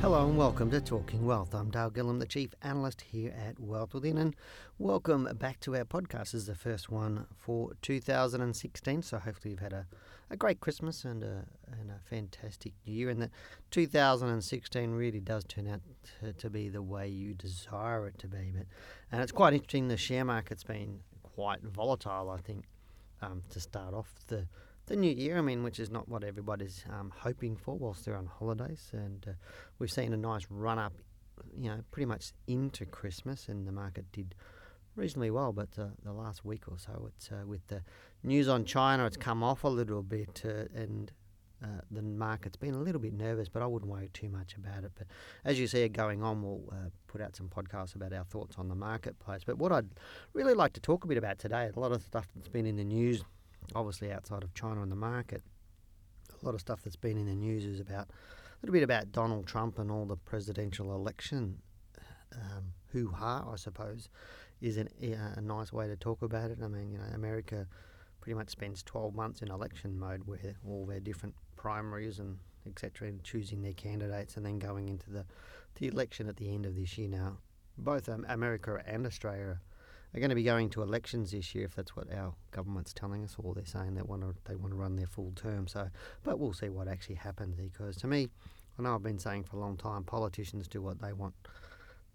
Hello and welcome to Talking Wealth. I'm Dale Gillham, the Chief Analyst here at Wealth Within, and welcome back to our podcast. This is the first one for 2016, so hopefully you've had a, a great Christmas and a, and a fantastic year, and that 2016 really does turn out to, to be the way you desire it to be. But And it's quite interesting, the share market's been quite volatile, I think, um, to start off the the new year, I mean, which is not what everybody's um, hoping for whilst they're on holidays. And uh, we've seen a nice run up, you know, pretty much into Christmas, and the market did reasonably well. But uh, the last week or so, it's uh, with the news on China, it's come off a little bit, uh, and uh, the market's been a little bit nervous, but I wouldn't worry too much about it. But as you see it going on, we'll uh, put out some podcasts about our thoughts on the marketplace. But what I'd really like to talk a bit about today, a lot of stuff that's been in the news obviously outside of China and the market, a lot of stuff that's been in the news is about a little bit about Donald Trump and all the presidential election um, hoo ha, I suppose, is an, a nice way to talk about it. I mean, you know, America pretty much spends 12 months in election mode where all their different primaries and etc. and choosing their candidates and then going into the, the election at the end of this year now. Both um, America and Australia are going to be going to elections this year if that's what our government's telling us, or they're saying they want to they want to run their full term. So, but we'll see what actually happens because to me, I know I've been saying for a long time, politicians do what they want.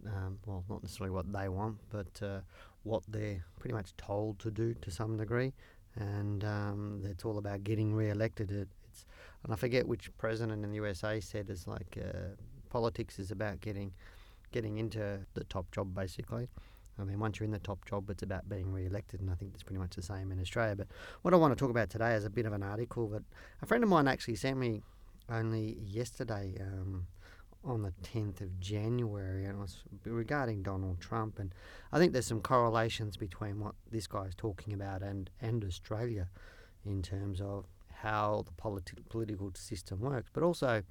Um, well, not necessarily what they want, but uh, what they're pretty much told to do to some degree, and um, it's all about getting re-elected. It, it's and I forget which president in the USA said it's like uh, politics is about getting getting into the top job basically. I mean, once you're in the top job, it's about being re-elected, and I think it's pretty much the same in Australia. But what I want to talk about today is a bit of an article that a friend of mine actually sent me only yesterday um, on the 10th of January, and it was regarding Donald Trump. And I think there's some correlations between what this guy is talking about and, and Australia in terms of how the politi- political system works. But also,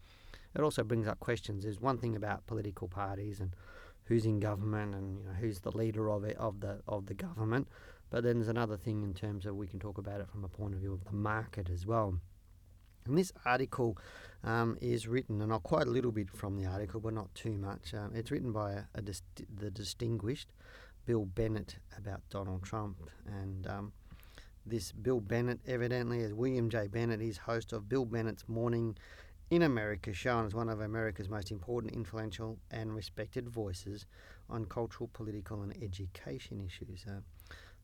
it also brings up questions. There's one thing about political parties and who's in government and you know who's the leader of it of the of the government. But then there's another thing in terms of we can talk about it from a point of view of the market as well. And this article um, is written, and I'll quote a little bit from the article, but not too much. Um, it's written by a, a the distinguished Bill Bennett about Donald Trump. And um, this Bill Bennett, evidently, is William J. Bennett. He's host of Bill Bennett's Morning in America shown as one of America's most important, influential, and respected voices on cultural, political, and education issues. Uh,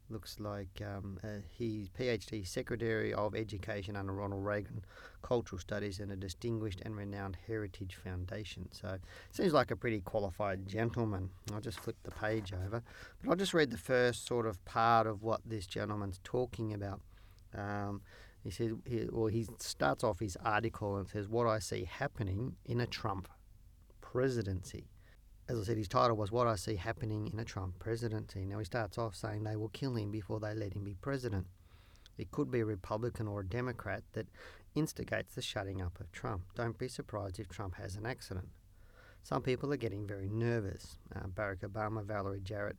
looks like um, uh, he's PhD Secretary of Education under Ronald Reagan Cultural Studies and a distinguished and renowned Heritage Foundation. So seems like a pretty qualified gentleman. I'll just flip the page over, but I'll just read the first sort of part of what this gentleman's talking about. Um, he says, well, he starts off his article and says, What I see happening in a Trump presidency. As I said, his title was What I See Happening in a Trump Presidency. Now, he starts off saying they will kill him before they let him be president. It could be a Republican or a Democrat that instigates the shutting up of Trump. Don't be surprised if Trump has an accident. Some people are getting very nervous. Uh, Barack Obama, Valerie Jarrett,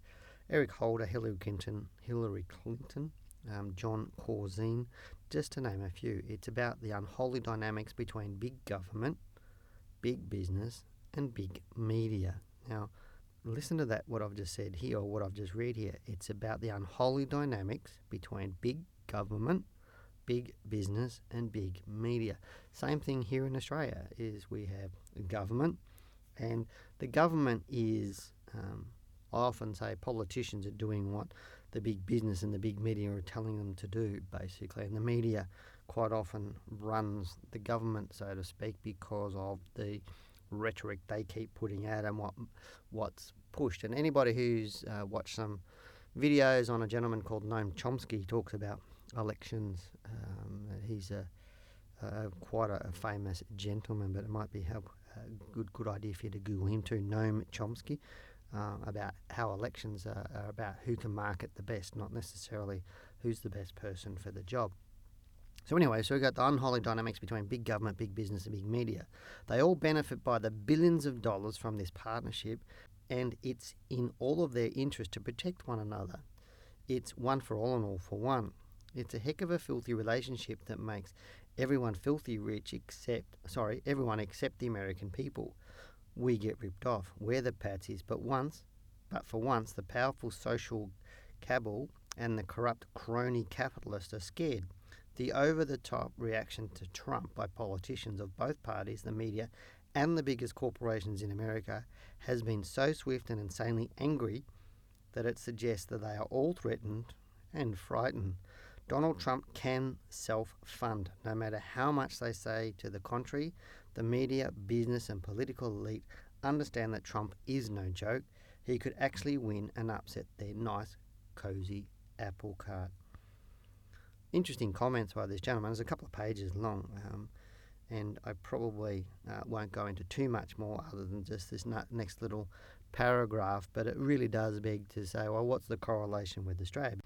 Eric Holder, Hillary Clinton, Hillary Clinton, um, Jon Corzine, just to name a few. It's about the unholy dynamics between big government, big business, and big media. Now, listen to that, what I've just said here, or what I've just read here. It's about the unholy dynamics between big government, big business, and big media. Same thing here in Australia is we have government, and the government is um, I often say politicians are doing what the big business and the big media are telling them to do, basically. And the media quite often runs the government, so to speak, because of the rhetoric they keep putting out and what what's pushed. And anybody who's uh, watched some videos on a gentleman called Noam Chomsky talks about elections. Um, he's a, a quite a, a, famous gentleman, but it might be help a good good idea for you to Google him too, Noam Chomsky. Uh, about how elections are, are about who can market the best, not necessarily who's the best person for the job. So anyway, so we've got the unholy dynamics between big government, big business, and big media. They all benefit by the billions of dollars from this partnership, and it's in all of their interest to protect one another. It's one for all and all for one. It's a heck of a filthy relationship that makes everyone filthy rich except sorry, everyone except the American people. We get ripped off. We're the patsies, but once but for once the powerful social cabal and the corrupt crony capitalists are scared. The over the top reaction to Trump by politicians of both parties, the media, and the biggest corporations in America has been so swift and insanely angry that it suggests that they are all threatened and frightened. Donald Trump can self fund, no matter how much they say to the contrary. The media, business, and political elite understand that Trump is no joke. He could actually win and upset their nice, cozy apple cart interesting comments by this gentleman. It's a couple of pages long, um, and I probably uh, won't go into too much more other than just this next little paragraph. But it really does beg to say, well, what's the correlation with Australia?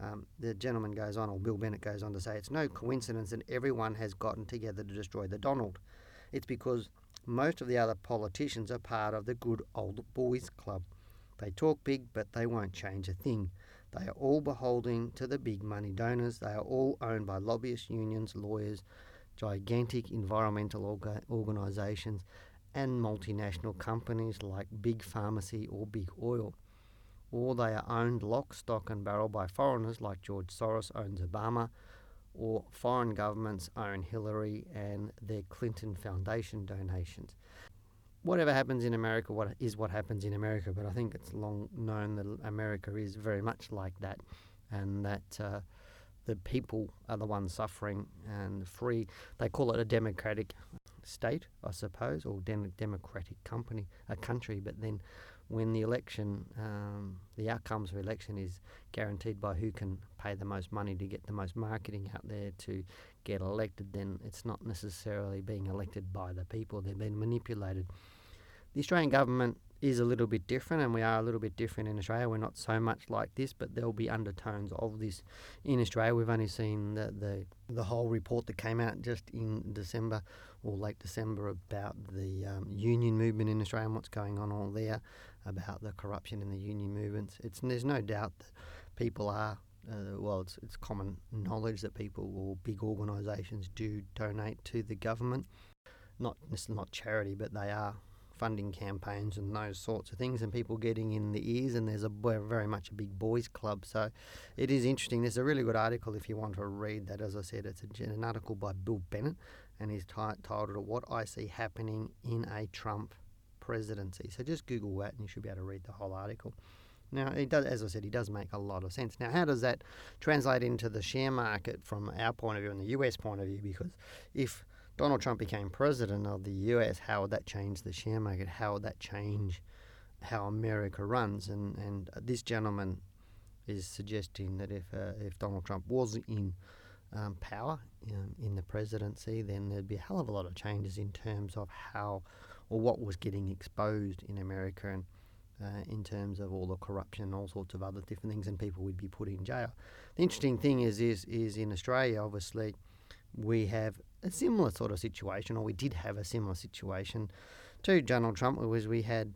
Um, the gentleman goes on, or Bill Bennett goes on to say, it's no coincidence that everyone has gotten together to destroy the Donald. It's because most of the other politicians are part of the good old boys club. They talk big, but they won't change a thing. They are all beholden to the big money donors. They are all owned by lobbyists, unions, lawyers, gigantic environmental orga- organisations, and multinational companies like Big Pharmacy or Big Oil. Or they are owned lock, stock, and barrel by foreigners like George Soros owns Obama, or foreign governments own Hillary and their Clinton Foundation donations whatever happens in America, what is what happens in America. But I think it's long known that America is very much like that, and that uh, the people are the ones suffering and free. They call it a democratic state, I suppose, or dem- democratic company, a country. But then, when the election, um, the outcomes of election is guaranteed by who can pay the most money to get the most marketing out there to get elected, then it's not necessarily being elected by the people. They've been manipulated. The Australian government is a little bit different, and we are a little bit different in Australia. We're not so much like this, but there'll be undertones of this in Australia. We've only seen the the, the whole report that came out just in December or late December about the um, union movement in Australia and what's going on all there, about the corruption in the union movements. It's there's no doubt that people are. Uh, well, it's, it's common knowledge that people or big organisations do donate to the government. Not is not charity, but they are funding campaigns and those sorts of things, and people getting in the ears. And there's a very much a big boys' club, so it is interesting. There's a really good article if you want to read that. As I said, it's a, an article by Bill Bennett, and he's titled "What I See Happening in a Trump Presidency." So just Google that, and you should be able to read the whole article. Now, it does, as I said, he does make a lot of sense. Now, how does that translate into the share market from our point of view and the US point of view? Because if Donald Trump became president of the US, how would that change the share market? How would that change how America runs? And and this gentleman is suggesting that if uh, if Donald Trump was in um, power um, in the presidency, then there'd be a hell of a lot of changes in terms of how or what was getting exposed in America and uh, in terms of all the corruption and all sorts of other different things, and people would be put in jail. The interesting thing is is is in Australia, obviously, we have a similar sort of situation, or we did have a similar situation to Donald Trump, was we had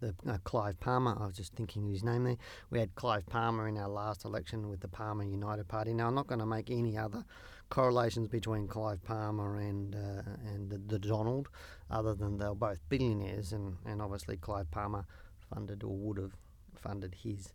the uh, Clive Palmer. I was just thinking of his name there. We had Clive Palmer in our last election with the Palmer United Party. Now I'm not going to make any other correlations between Clive Palmer and uh, and the, the, Donald, other than they're both billionaires, and, and obviously Clive Palmer funded or would have funded his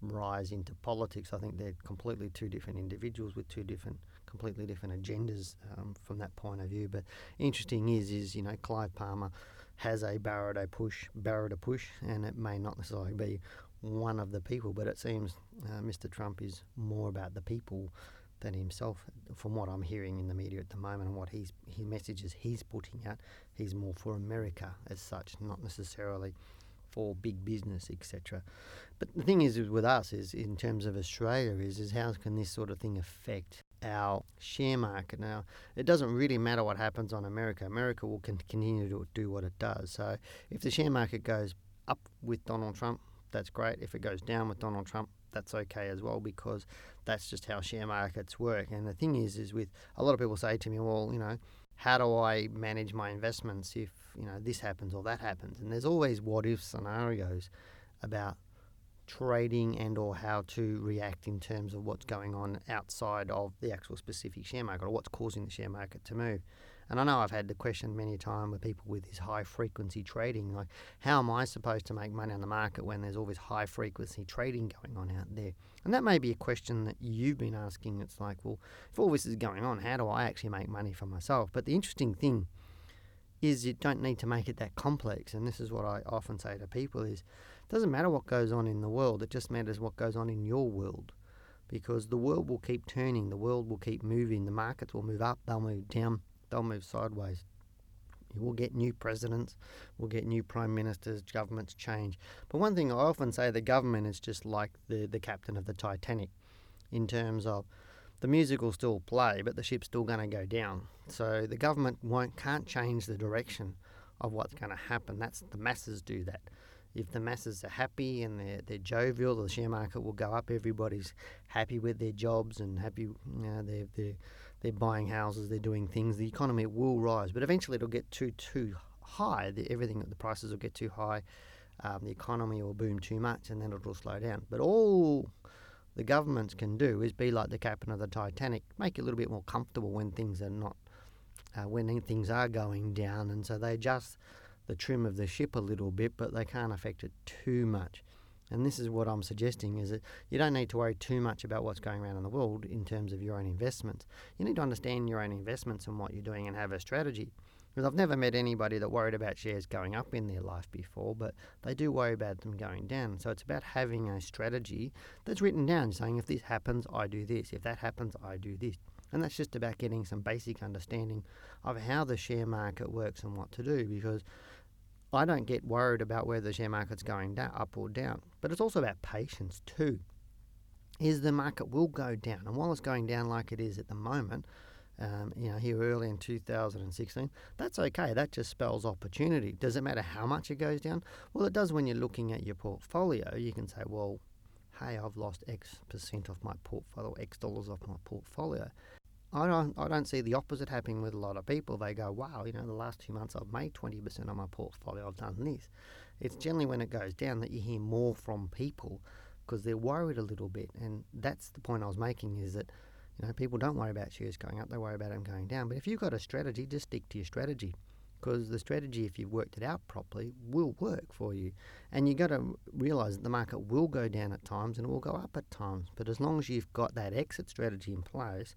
rise into politics. I think they're completely two different individuals with two different completely different agendas um, from that point of view. But interesting is, is you know, Clive Palmer has a Barraday push, Barraday push, and it may not necessarily be one of the people, but it seems uh, Mr. Trump is more about the people than himself. From what I'm hearing in the media at the moment and what he's his messages he's putting out, he's more for America as such, not necessarily for big business, etc. But the thing is with us is in terms of Australia is is how can this sort of thing affect our share market. Now, it doesn't really matter what happens on America. America will continue to do what it does. So, if the share market goes up with Donald Trump, that's great. If it goes down with Donald Trump, that's okay as well because that's just how share markets work. And the thing is, is with a lot of people say to me, well, you know, how do I manage my investments if you know this happens or that happens? And there's always what if scenarios about trading and or how to react in terms of what's going on outside of the actual specific share market or what's causing the share market to move. And I know I've had the question many times with people with this high frequency trading, like how am I supposed to make money on the market when there's all this high frequency trading going on out there? And that may be a question that you've been asking. It's like, well, if all this is going on, how do I actually make money for myself? But the interesting thing is you don't need to make it that complex. And this is what I often say to people is it doesn't matter what goes on in the world, it just matters what goes on in your world. Because the world will keep turning, the world will keep moving, the markets will move up, they'll move down they'll move sideways. We'll get new presidents, we'll get new prime ministers, governments change. But one thing I often say the government is just like the, the captain of the Titanic in terms of the music will still play, but the ship's still going to go down. So the government won't can't change the direction of what's going to happen. That's the masses do that. If the masses are happy and they're, they're jovial, the share market will go up. Everybody's happy with their jobs and happy, you know, they're, they're they're buying houses, they're doing things, the economy will rise. But eventually it'll get too too high. The, everything, the prices will get too high. Um, the economy will boom too much, and then it'll slow down. But all the governments can do is be like the captain of the Titanic, make it a little bit more comfortable when things are not, uh, when things are going down, and so they adjust the trim of the ship a little bit, but they can't affect it too much. And this is what I'm suggesting is that you don't need to worry too much about what's going around in the world in terms of your own investments. You need to understand your own investments and what you're doing and have a strategy. Because I've never met anybody that worried about shares going up in their life before, but they do worry about them going down. So it's about having a strategy that's written down, saying if this happens, I do this. If that happens, I do this. And that's just about getting some basic understanding of how the share market works and what to do. Because I don't get worried about whether the share market's going down, up or down. But it's also about patience too. Is the market will go down, and while it's going down like it is at the moment, um, you know, here early in 2016, that's okay. That just spells opportunity. Does it matter how much it goes down? Well, it does when you're looking at your portfolio. You can say, well, hey, I've lost X percent of my portfolio, X dollars off my portfolio. I don't, I don't see the opposite happening with a lot of people. They go, wow, you know, the last two months I've made 20% of my portfolio, I've done this. It's generally when it goes down that you hear more from people because they're worried a little bit. And that's the point I was making is that, you know, people don't worry about shares going up, they worry about them going down. But if you've got a strategy, just stick to your strategy because the strategy, if you've worked it out properly, will work for you. And you've got to realize that the market will go down at times and it will go up at times. But as long as you've got that exit strategy in place,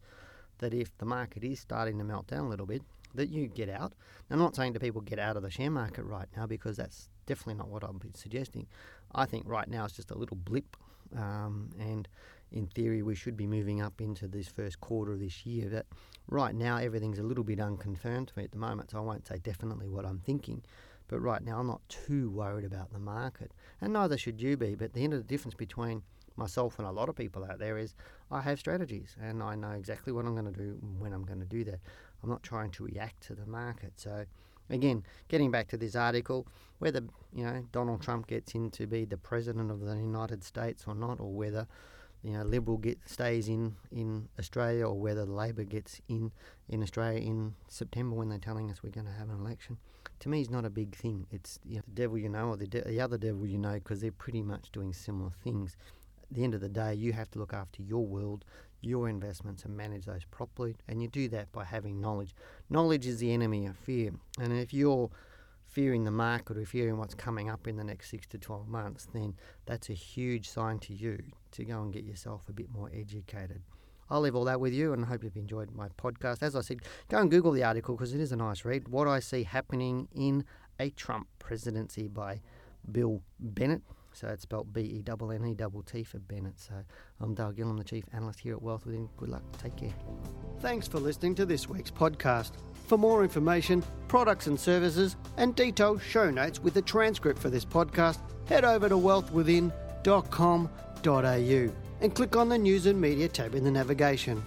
that if the market is starting to melt down a little bit, that you get out. I'm not saying to people get out of the share market right now because that's definitely not what I'm suggesting. I think right now it's just a little blip, um, and in theory we should be moving up into this first quarter of this year. But right now everything's a little bit unconfirmed to me at the moment, so I won't say definitely what I'm thinking. But right now I'm not too worried about the market, and neither should you be. But the end of the difference between myself and a lot of people out there is I have strategies and I know exactly what I'm going to do when I'm going to do that. I'm not trying to react to the market. So again, getting back to this article, whether you know Donald Trump gets in to be the president of the United States or not, or whether you know Liberal get stays in in Australia, or whether Labor gets in in Australia in September when they're telling us we're going to have an election, to me is not a big thing. It's you know, the devil you know or the, de- the other devil you know because they're pretty much doing similar things the end of the day, you have to look after your world, your investments, and manage those properly. And you do that by having knowledge. Knowledge is the enemy of fear. And if you're fearing the market or fearing what's coming up in the next six to 12 months, then that's a huge sign to you to go and get yourself a bit more educated. I'll leave all that with you and I hope you've enjoyed my podcast. As I said, go and Google the article because it is a nice read. What I see happening in a Trump presidency by Bill Bennett. So it's spelled B E N N E T for Bennett. So I'm Dale Gillham, the Chief Analyst here at Wealth Within. Good luck. Take care. Thanks for listening to this week's podcast. For more information, products and services, and detailed show notes with a transcript for this podcast, head over to wealthwithin.com.au and click on the News and Media tab in the navigation.